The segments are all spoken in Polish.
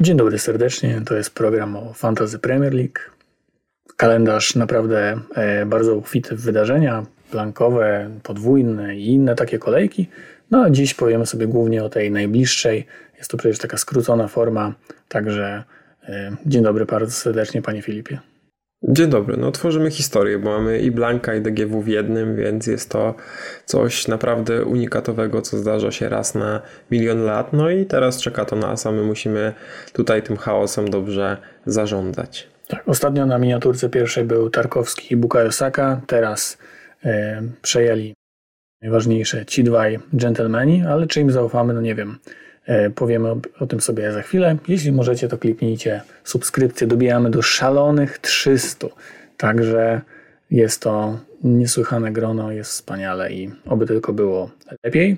Dzień dobry serdecznie, to jest program o Fantasy Premier League. Kalendarz naprawdę e, bardzo uchwity w wydarzenia, blankowe, podwójne i inne takie kolejki. No a dziś powiemy sobie głównie o tej najbliższej. Jest to przecież taka skrócona forma, także e, dzień dobry bardzo serdecznie panie Filipie. Dzień dobry. No, tworzymy historię, bo mamy i Blanka, i DGW w jednym, więc jest to coś naprawdę unikatowego, co zdarza się raz na milion lat. No i teraz czeka to nas, a my musimy tutaj tym chaosem dobrze zarządzać. Tak, ostatnio na miniaturce pierwszej był Tarkowski i Bukayo Saka, teraz e, przejęli najważniejsze ci dwaj dżentelmeni, ale czy im zaufamy, no nie wiem. E, powiemy o, o, tym sobie za chwilę. Jeśli możecie, to kliknijcie subskrypcję. Dobijamy do szalonych 300. Także jest to niesłychane grono, jest wspaniale i oby tylko było lepiej.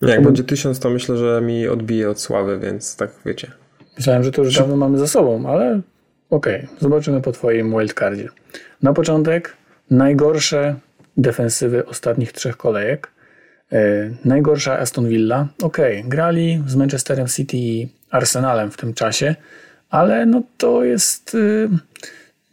Jak oby... będzie 1000, to myślę, że mi odbije od sławy, więc tak wiecie. Myślałem, że to już dawno mamy za sobą, ale okej, okay. zobaczymy po Twoim wildcardzie. Na początek najgorsze defensywy ostatnich trzech kolejek. E, najgorsza Aston Villa. Ok, grali z Manchesterem City i Arsenalem w tym czasie, ale no to jest. Y,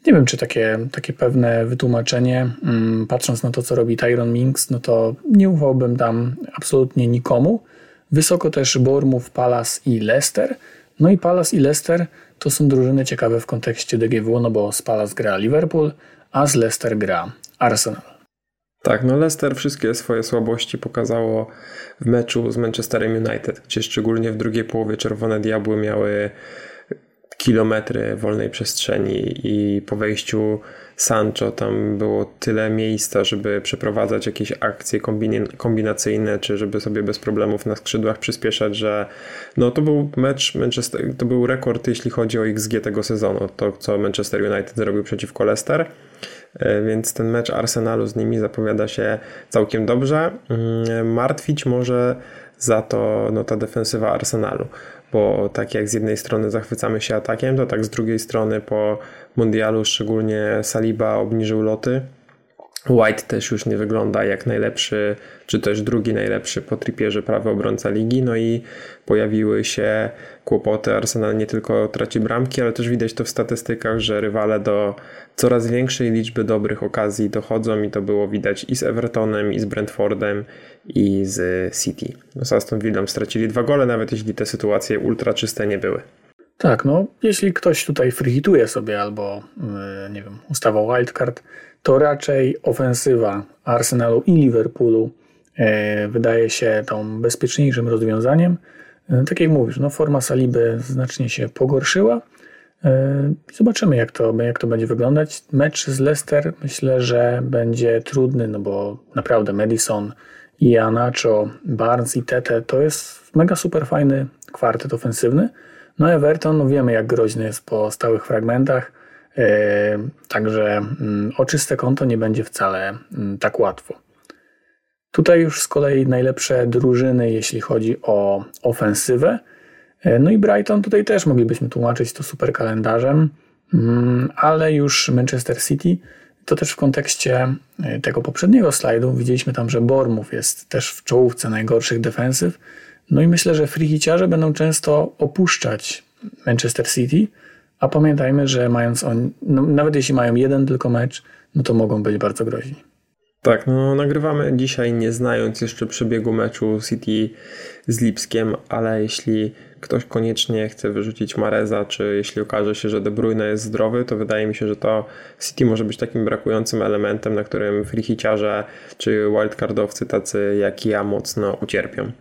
nie wiem, czy takie, takie pewne wytłumaczenie, mm, patrząc na to, co robi Tyron Minks, no to nie ufałbym tam absolutnie nikomu. Wysoko też Bournemouth, Palace i Leicester. No i Palace i Leicester to są drużyny ciekawe w kontekście DGW, no bo z Palace gra Liverpool, a z Leicester gra Arsenal. Tak, no Leicester wszystkie swoje słabości pokazało w meczu z Manchesterem United, gdzie szczególnie w drugiej połowie Czerwone Diabły miały kilometry wolnej przestrzeni i po wejściu Sancho tam było tyle miejsca, żeby przeprowadzać jakieś akcje kombinacyjne, czy żeby sobie bez problemów na skrzydłach przyspieszać, że no to był mecz Manchester, to był rekord jeśli chodzi o XG tego sezonu, to co Manchester United zrobił przeciwko Leicester. E, więc ten mecz Arsenalu z nimi zapowiada się całkiem dobrze. Mm, martwić może za to no, ta defensywa Arsenalu, bo tak jak z jednej strony zachwycamy się atakiem, to tak z drugiej strony po mundialu szczególnie Saliba obniżył loty. White też już nie wygląda jak najlepszy, czy też drugi najlepszy po tripierze prawy obrońca ligi. No i pojawiły się kłopoty. Arsenal nie tylko traci bramki, ale też widać to w statystykach, że rywale do coraz większej liczby dobrych okazji dochodzą i to było widać i z Evertonem, i z Brentfordem, i z City. No z Aston Villą stracili dwa gole, nawet jeśli te sytuacje ultra czyste nie były. Tak, no jeśli ktoś tutaj freehituje sobie albo yy, nie wiem, ustawa wildcard, to raczej ofensywa Arsenalu i Liverpoolu yy, wydaje się tą bezpieczniejszym rozwiązaniem. Yy, tak jak mówisz, no forma Saliby znacznie się pogorszyła, zobaczymy, jak to, jak to będzie wyglądać. Mecz z Leicester myślę, że będzie trudny, no bo naprawdę Madison i Anacho, Barnes i Tete to jest mega super fajny kwartet ofensywny. No Everton, no wiemy jak groźny jest po stałych fragmentach, yy, także yy, o czyste konto nie będzie wcale yy, tak łatwo. Tutaj już z kolei najlepsze drużyny, jeśli chodzi o ofensywę. E, no i Brighton tutaj też moglibyśmy tłumaczyć to super kalendarzem, mm, ale już Manchester City to też w kontekście e, tego poprzedniego slajdu widzieliśmy tam, że Bournemouth jest też w czołówce najgorszych defensyw. No i myślę, że freehiciarze będą często opuszczać Manchester City, a pamiętajmy, że mając on, no, nawet jeśli mają jeden tylko mecz, no to mogą być bardzo groźni. Tak, no nagrywamy dzisiaj nie znając jeszcze przebiegu meczu City z Lipskiem, ale jeśli ktoś koniecznie chce wyrzucić Mareza, czy jeśli okaże się, że De Bruyne jest zdrowy, to wydaje mi się, że to City może być takim brakującym elementem, na którym freehiciarze czy wildcardowcy tacy jak ja mocno ucierpią.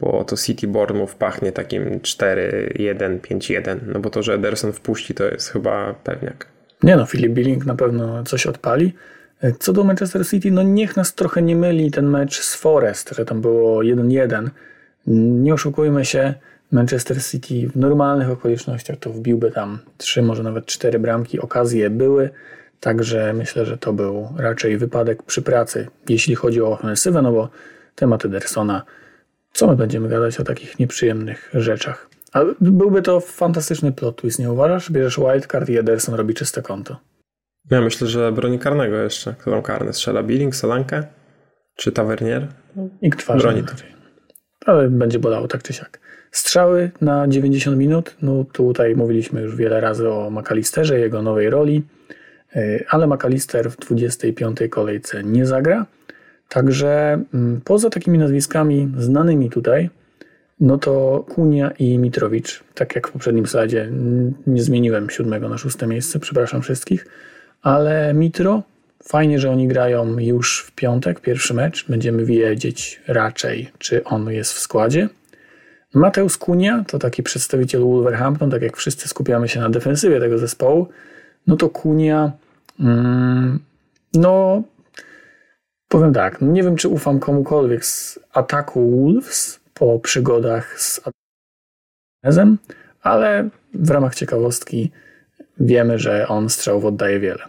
Bo to City Bournemouth pachnie takim 4-1, 5-1, no bo to, że Ederson wpuści to jest chyba pewniak. Nie no, Philip Billing na pewno coś odpali. Co do Manchester City, no niech nas trochę nie myli ten mecz z Forest, że tam było 1-1. Nie oszukujmy się, Manchester City w normalnych okolicznościach to wbiłby tam trzy, może nawet cztery bramki. Okazje były, także myślę, że to był raczej wypadek przy pracy, jeśli chodzi o ofensywę, no bo temat Edersona, co my będziemy gadać o takich nieprzyjemnych rzeczach. Ale byłby to fantastyczny plot twist, nie uważasz? Bierzesz wildcard i Ederson robi czyste konto. Ja myślę, że broni karnego jeszcze. Kto tam karny strzela? Billing, Solankę? Czy Tavernier? Nikt twarzy. Broni to. Ale będzie bolało tak czy siak. Strzały na 90 minut. No tutaj mówiliśmy już wiele razy o McAllisterze, jego nowej roli, e, ale McAllister w 25 kolejce nie zagra. Także mm, poza takimi nazwiskami znanymi tutaj, no to Kunia i Mitrowicz, tak jak w poprzednim slajdzie, nie zmieniłem siódmego na szóste miejsce, przepraszam wszystkich, ale Mitro, fajnie, że oni grają już w piątek, pierwszy mecz, będziemy wiedzieć raczej, czy on jest w składzie. Mateusz Kunia to taki przedstawiciel Wolverhampton, tak jak wszyscy skupiamy się na defensywie tego zespołu, no to Kunia, mm, no powiem tak, nie wiem czy ufam komukolwiek z ataku Wolves po przygodach z Adezem, ale w ramach ciekawostki wiemy, że on strzałów oddaje wiele.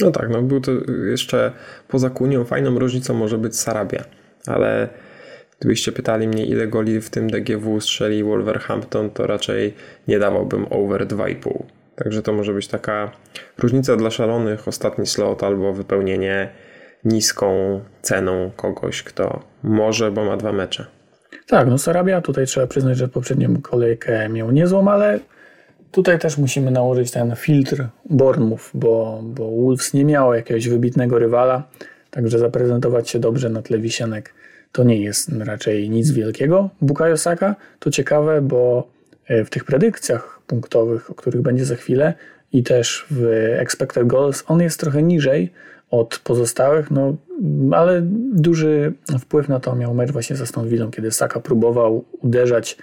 No tak, no był to jeszcze poza Kunią fajną różnicą może być Sarabia, ale Gdybyście pytali mnie, ile goli w tym DGW strzeli Wolverhampton, to raczej nie dawałbym over 2,5. Także to może być taka różnica dla szalonych, ostatni slot albo wypełnienie niską ceną kogoś, kto może, bo ma dwa mecze. Tak, no Sarabia tutaj trzeba przyznać, że poprzednią kolejkę miał niezłą, ale tutaj też musimy nałożyć ten filtr Bournemouth, bo, bo Wolves nie miało jakiegoś wybitnego rywala, także zaprezentować się dobrze na tle wisianek to nie jest raczej nic wielkiego. Bukayo Saka to ciekawe, bo e, w tych predykcjach punktowych, o których będzie za chwilę i też w expected goals, on jest trochę niżej od pozostałych, no, ale duży wpływ na to miał mecz właśnie z Aston kiedy Saka próbował uderzać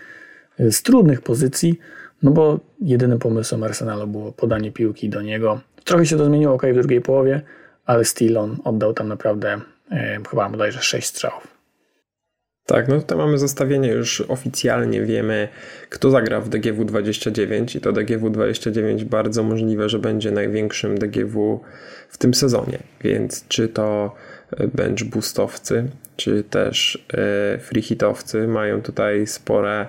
z trudnych pozycji, no bo jedynym pomysłem Arsenalu było podanie piłki do niego. Trochę się to zmieniło ok w drugiej połowie, ale still on oddał tam naprawdę e, chyba bodajże 6 strzałów. Tak, no tutaj mamy zestawienie, już oficjalnie wiemy, kto zagra w DGW 29 i to DGW 29 bardzo możliwe, że będzie największym DGW w tym sezonie, więc czy to e, bench boostowcy, czy też e, free hitowcy mają tutaj spore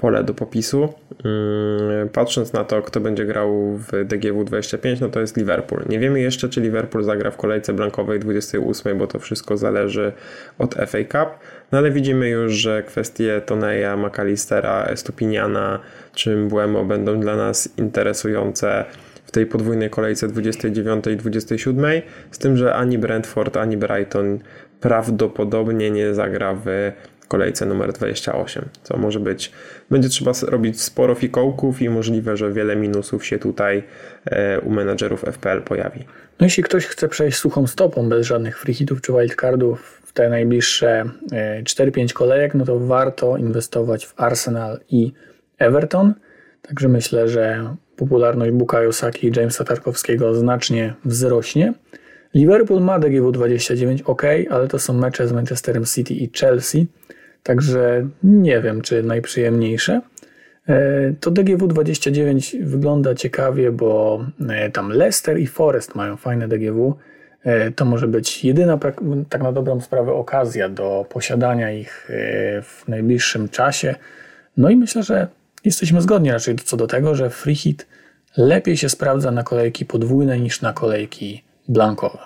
pole do popisu. Mm, patrząc na to, kto będzie grał w DGW 25, no to jest Liverpool. Nie wiemy jeszcze, czy Liverpool zagra w kolejce blankowej 28, bo to wszystko zależy od FA Cup. No ale widzimy już, że kwestie Toneja, McAllistera, Estupiniana czy Mbuemo będą dla nas interesujące w tej podwójnej kolejce 29 i 27, z tym, że ani Brentford, ani Brighton prawdopodobnie nie zagra w kolejce numer 28, co może być, będzie trzeba robić sporo fikołków i możliwe, że wiele minusów się tutaj e, u menedżerów FPL pojawi. No jeśli ktoś chce przejść suchą stopą bez żadnych free hitów czy wildcardów w te najbliższe 4-5 e, kolejek, no to warto inwestować w Arsenal i Everton. Także myślę, że popularność Bukayo Saki i Jamesa Tarkowskiego znacznie wzrośnie. Liverpool ma DGW 29, ok, ale to są mecze z Manchesterem City i Chelsea, Także nie wiem, czy najprzyjemniejsze. E, to DGW 29 wygląda ciekawie, bo e, tam Leicester i Forest mają fajne DGW. E, to może być jedyna, tak na dobrą sprawę, okazja do posiadania ich w najbliższym czasie. No i myślę, że jesteśmy zgodni raczej co do tego, że free hit lepiej się sprawdza na kolejki podwójne niż na kolejki blankowe.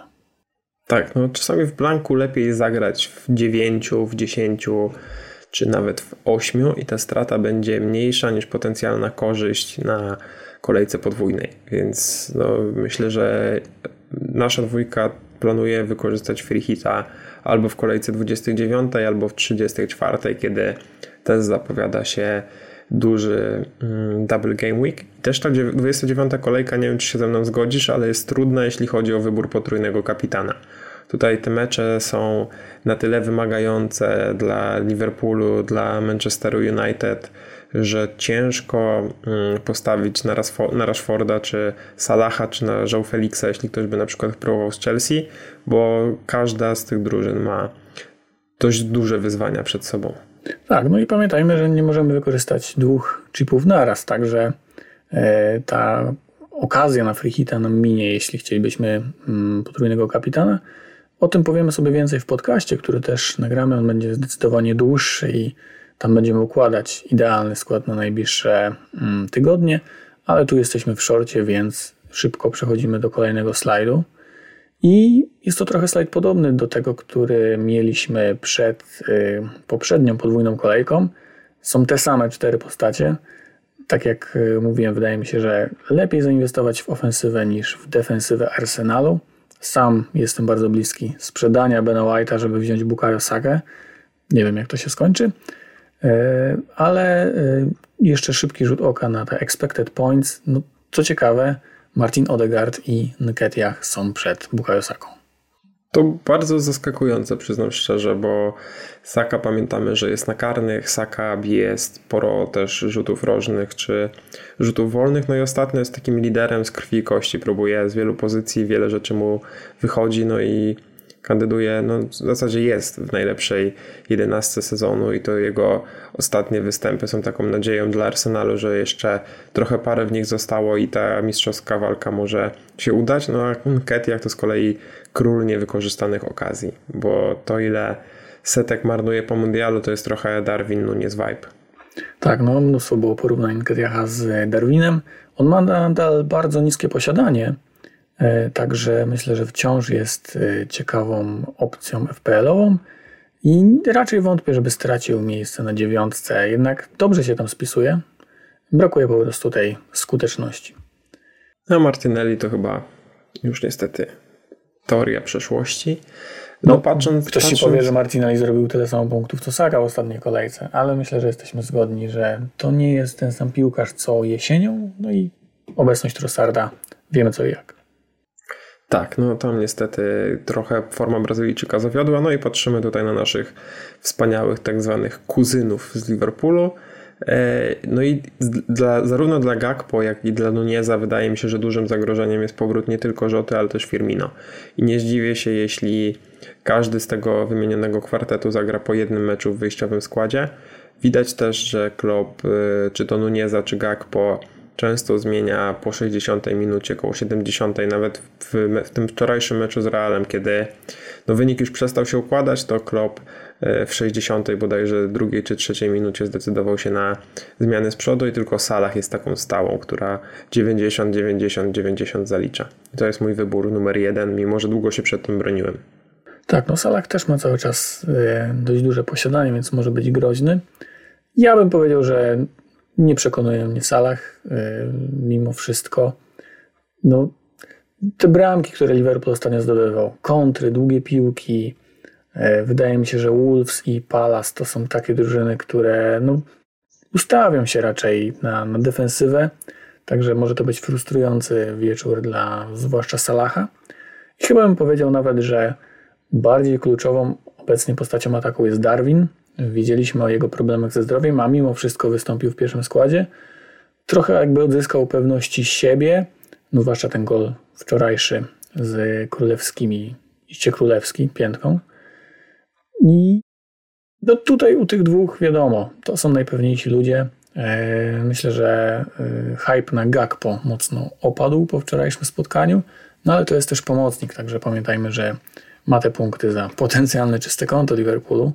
Tak, no czasami w blanku lepiej zagrać w 9, w 10 czy nawet w 8 i ta strata będzie mniejsza niż potencjalna korzyść na kolejce podwójnej. Więc no, myślę, że nasza dwójka planuje wykorzystać free hita albo w kolejce 29, albo w 34, kiedy też zapowiada się duży mm, double game week. Też ta 29 kolejka, nie wiem czy się ze mną zgodzisz, ale jest trudna, jeśli chodzi o wybór potrójnego kapitana. Tutaj te mecze są na tyle wymagające dla Liverpoolu, dla Manchesteru United, że ciężko mm, postawić na Rashforda, czy Salaha, czy na Joe Felixa, jeśli ktoś by na przykład próbował z Chelsea, bo każda z tych drużyn ma dość duże wyzwania przed sobą. Tak, no i pamiętajmy, że nie możemy wykorzystać dwóch chipów naraz, także e, ta okazja na free hita nam minie, jeśli chcielibyśmy mm, potrójnego kapitana. O tym powiemy sobie więcej w podcaście, który też nagramy. On będzie zdecydowanie dłuższy i tam będziemy układać idealny skład na najbliższe mm, tygodnie, ale tu jesteśmy w szorcie, więc szybko przechodzimy do kolejnego slajdu. I jest to trochę slajd podobny do tego, który mieliśmy przed y, poprzednią podwójną kolejką. są te same cztery postacie. Tak jak e, mówiłem, wydaje mi się, że lepiej zainwestować w ofensywę niż w defensywę Arsenalu. Sam jestem bardzo bliski sprzedania Bena White'a, żeby wziąć Bukayo Sakę. Nie wiem, jak to się skończy. E, ale jeszcze szybki rzut oka na te expected points. No, co ciekawe, Martin Odegaard i Nketiah są przed Bukayo Saką. To bardzo zaskakujące, przyznam szczerze, bo Saka pamiętamy, że jest na karnych, Saka bije sporo też rzutów rożnych czy rzutów wolnych, no i ostatnio jest takim liderem z krwi i kości, próbuje z wielu pozycji, wiele rzeczy mu wychodzi, no i kandyduje, no w zasadzie jest w najlepszej jedenastce sezonu i to jego ostatnie występy są taką nadzieją dla Arsenalu, że jeszcze trochę parę w nich zostało i ta mistrzowska walka może się udać, no a Ketiak to z kolei król niewykorzystanych okazji, bo to ile setek marnuje po mundialu to jest trochę Darwin Nunes vibe. Tak, no mnóstwo było porównań Ketiacha z Darwinem. On ma nadal bardzo niskie posiadanie, także myślę, że wciąż jest e, ciekawą opcją FPL-ową i raczej wątpię, żeby stracił miejsce na dziewiątce. Jednak dobrze się tam spisuje. Brakuje po prostu tej skuteczności. A Martinelli to chyba już niestety teoria przeszłości. No, no patrząc, ktoś patrząc... ci powie, że Martinelli zrobił tyle samo punktów co Saka w ostatniej kolejce, ale myślę, że jesteśmy zgodni, że to nie jest ten sam piłkarz co jesienią, no i obecność Trossarda wiemy co i jak. Tak, no tam niestety trochę forma Brazylijczyka zawiodła. No i patrzymy tutaj na naszych wspaniałych tak zwanych kuzynów z Liverpoolu. E, no i dla, zarówno dla Gakpo, jak i dla Nuneza wydaje mi się, że dużym zagrożeniem jest powrót nie tylko Rzoty, ale też Firmino. I nie zdziwię się, jeśli każdy z tego wymienionego kwartetu zagra po jednym meczu w wyjściowym składzie. Widać też, że Klopp, e, czy to Nuneza, czy Gakpo często zmienia po 60 minucie, około 70, nawet w, w, tym wczorajszym meczu z Realem, kiedy no, wynik już przestał się układać, to Klopp e, w 60 bodajże drugiej czy trzeciej minucie zdecydował się na zmiany z przodu i tylko Salah jest taką stałą, która 90, 90, 90 zalicza. I to jest mój wybór numer jeden, mimo że długo się przed tym broniłem. Tak, no Salah też ma cały czas e, dość duże posiadanie, więc może być groźny. Ja bym powiedział, że nie przekonuje mnie w salach, y, mimo wszystko. No, te bramki, które Liverpool ostatnio zdobywał, kontry, długie piłki. Y, wydaje mi się, że Wolves i Palace to są takie drużyny, które no, ustawią się raczej na, na defensywę. Także może to być frustrujący wieczór dla zwłaszcza Salaha. Chyba bym powiedział nawet, że bardziej kluczową obecnie postacią ataku jest Darwin, Wiedzieliśmy o jego problemach ze zdrowiem, a mimo wszystko wystąpił w pierwszym składzie. Trochę jakby odzyskał pewności siebie, no zwłaszcza ten gol wczorajszy z królewskimi, iście królewski, piętką. I no tutaj u tych dwóch wiadomo, to są najpewniejsi ludzie. E, myślę, że e, hype na Gakpo mocno opadł po wczorajszym spotkaniu, no ale to jest też pomocnik, także pamiętajmy, że ma te punkty za potencjalne czyste konto Liverpoolu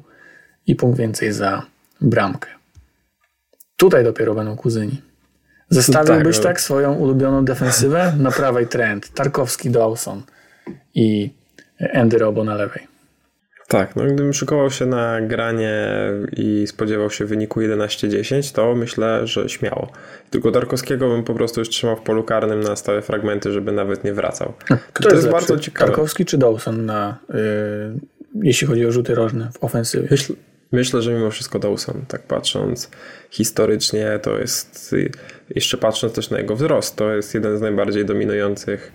i punkt więcej za bramkę. Tutaj dopiero będą kuzyni. Zestawiłbyś tak, tak swoją ulubioną defensywę na prawej trend, Tarkowski, Dawson i Andy Robo na lewej. Tak, no gdybym szykował się na granie i spodziewał się wyniku 11-10, to myślę, że śmiało. Tylko Tarkowskiego bym po prostu już trzymał w polu karnym na stałe fragmenty, żeby nawet nie wracał. Kto to jest, jest bardzo ciekawe. Tarkowski czy Dawson na, yy, jeśli chodzi o rzuty rożne w ofensywie? Myśl, Myślę, że mimo wszystko Dawson, tak patrząc historycznie, to jest, jeszcze patrząc też na jego wzrost, to jest jeden z najbardziej dominujących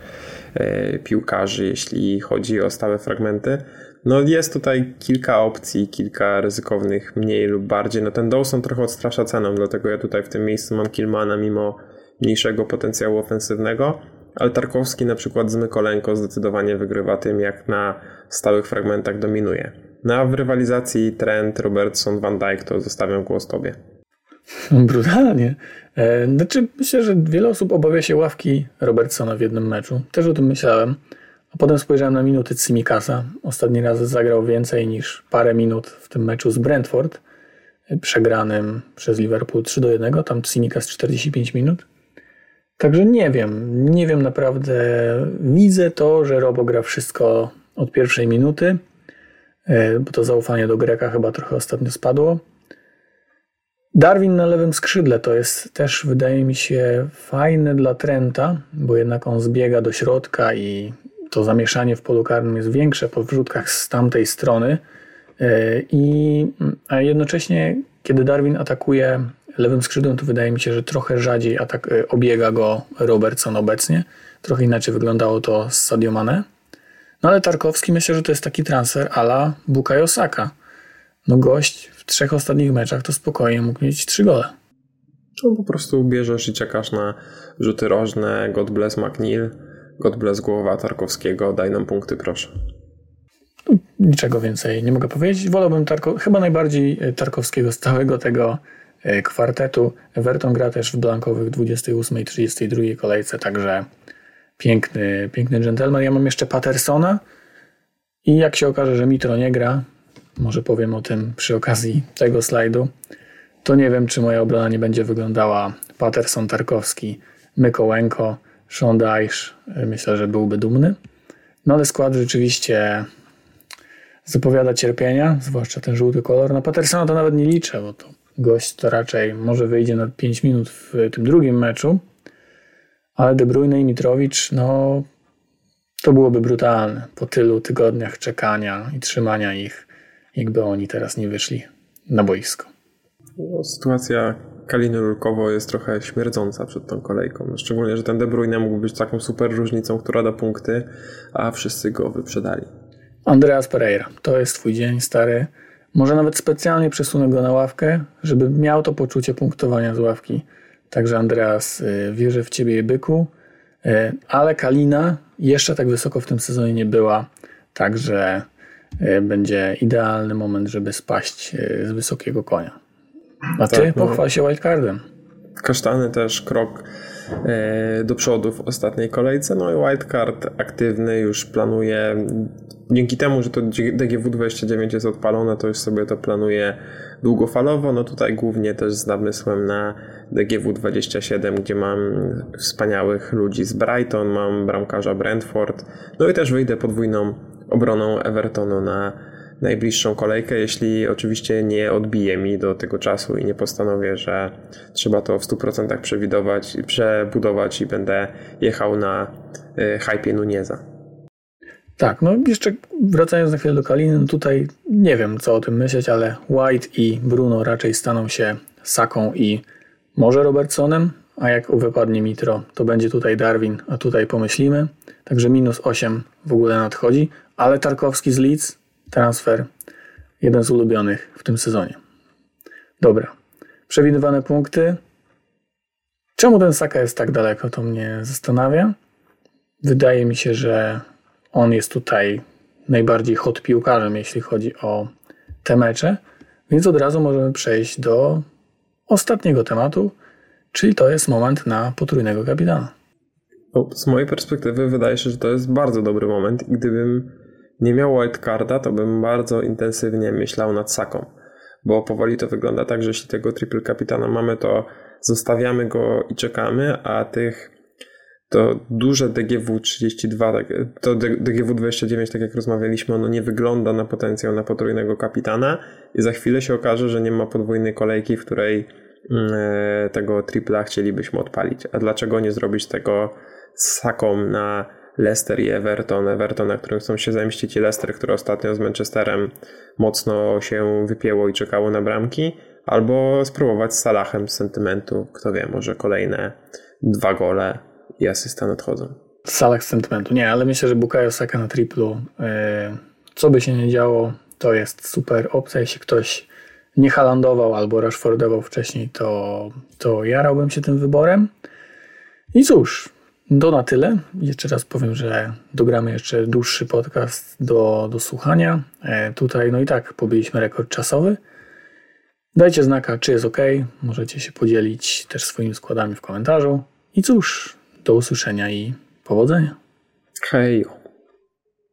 e, piłkarzy, jeśli chodzi o stałe fragmenty. No jest tutaj kilka opcji, kilka ryzykownych, mniej lub bardziej. No ten Dawson trochę odstrasza ceną, dlatego ja tutaj w tym miejscu mam Kilmana mimo mniejszego potencjału ofensywnego, ale Tarkowski na przykład z Mykolenko zdecydowanie wygrywa tym, jak na stałych fragmentach dominuje. No a w rywalizacji Trent, Robertson, Van Dijk to zostawiam głos tobie. Brutalnie. E, znaczy, myślę, że wiele osób obawia się ławki Robertsona w jednym meczu. Też o tym myślałem. A potem spojrzałem na minuty Cimikasa. Ostatni raz zagrał więcej niż parę minut w tym meczu z Brentford, przegranym przez Liverpool 3 do 1. Tam Cimikas 45 minut. Także nie wiem. Nie wiem naprawdę. Widzę to, że Robo gra wszystko od pierwszej minuty. E, bo to zaufanie do Greka chyba trochę ostatnio spadło. Darwin na lewym skrzydle to jest też, wydaje mi się, fajne dla Trenta, bo jednak on zbiega do środka i to zamieszanie w polu karnym jest większe po wrzutkach z tamtej strony. E, I, a jednocześnie, kiedy Darwin atakuje lewym skrzydłem, to wydaje mi się, że trochę rzadziej atak, e, obiega go Robertson obecnie. Trochę inaczej wyglądało to z Sadio Mane. No ale Tarkowski myślę, że to jest taki transfer ala Bukayo Saka. No gość w trzech ostatnich meczach to spokojnie mógł mieć trzy gole. No po prostu bierzesz i czekasz na rzuty rożne, God bless McNeil, God bless głowa Tarkowskiego, daj nam punkty proszę. Niczego więcej nie mogę powiedzieć. Wolałbym Tarko, chyba najbardziej e, Tarkowskiego z całego tego kwartetu. Everton gra też w blankowych 28 i 32 kolejce, także piękny, piękny gentleman. Ja mam jeszcze Patersona i jak się okaże, że Mitro nie gra, może powiem o tym przy okazji tego slajdu, to nie wiem, czy moja obrona nie będzie wyglądała Patterson, Tarkowski, Mykołęko, Sean Dyche. Myślę, że byłby dumny. No ale skład rzeczywiście zapowiada cierpienia, zwłaszcza ten żółty kolor. Na Pattersona to nawet nie liczę, bo to gość to raczej może wyjdzie na 5 minut w tym drugim meczu, ale De Bruyne i Mitrowicz, no to byłoby brutalne po tylu tygodniach czekania i trzymania ich, jakby oni teraz nie wyszli na boisko. No, sytuacja Kaliny jest trochę śmierdząca przed tą kolejką. No, szczególnie, że ten De Bruyne mógł być taką super różnicą, która da punkty, a wszyscy go wyprzedali. Andreas Pereira, to jest twój dzień, stary. Może nawet specjalnie przesunę go na ławkę, żeby miał to poczucie punktowania z ławki. Także Andreas, y, wierzę w ciebie, byku. Y, ale Kalina jeszcze tak wysoko w tym sezonie nie była, także y, będzie idealny moment, żeby spaść z wysokiego konia. A ty tak, no. pochwal się wildcardem. Kasztany też krok do przodu w ostatniej kolejce. No i wildcard aktywny już planuje dzięki temu, że to DGW29 jest odpalone, to już sobie to planuje długofalowo. No tutaj głównie też z namysłem na DGW27, gdzie mam wspaniałych ludzi z Brighton, mam bramkarza Brentford, no i też wyjdę podwójną obroną Evertonu na najbliższą kolejkę, jeśli oczywiście nie odbije mi do tego czasu i nie postanowię, że trzeba to w 100% przewidować, przebudować i będę jechał na y, hypie Nunieza. Tak, no jeszcze wracając na chwilę do Kaliny, no tutaj nie wiem co o tym myśleć, ale White i Bruno raczej staną się Saką i może Robertsonem, a jak wypadnie Mitro, to będzie tutaj Darwin, a tutaj pomyślimy. Także minus 8 w ogóle nadchodzi, ale Tarkowski z Leeds, transfer, jeden z ulubionych w tym sezonie. Dobra, przewidywane punkty. Czemu ten Saka jest tak daleko, to mnie zastanawia. Wydaje mi się, że on jest tutaj najbardziej hot piłkarzem, jeśli chodzi o te mecze, więc od razu możemy przejść do ostatniego tematu, czyli to jest moment na potrójnego kapitana. Z mojej perspektywy wydaje się, że to jest bardzo dobry moment i gdybym nie miał wildcarda, to bym bardzo intensywnie myślał nad Saką, bo powoli to wygląda tak, że jeśli tego triple kapitana mamy, to zostawiamy go i czekamy, a tych to duże DGW32, tak, to DGW29, tak jak rozmawialiśmy, ono nie wygląda na potencjał na potrójnego kapitana i za chwilę się okaże, że nie ma podwójnej kolejki, w której mm, e, tego tripla chcielibyśmy odpalić. A dlaczego nie zrobić tego z saką na Leicester i Everton? Everton, na którym chcą się zemścić i Leicester, który ostatnio z Manchesterem mocno się wypięło i czekało na bramki, albo spróbować z Salahem z sentymentu, kto wie, może kolejne dwa gole i asysta nadchodzą. Salach sentymentu. Nie, ale myślę, że Bukayo Saka na triplu, e, co by się nie działo, to jest super opcja. Jeśli ktoś nie halandował albo rashfordował wcześniej, to, to jarałbym się tym wyborem. I cóż, to na tyle. Jeszcze raz powiem, że dogramy jeszcze dłuższy podcast do, do słuchania. E, tutaj, no i tak, pobyliśmy rekord czasowy. Dajcie znaka, czy jest ok. Możecie się podzielić też swoimi składami w komentarzu. I cóż, do usłyszenia i powodzenia. Hej.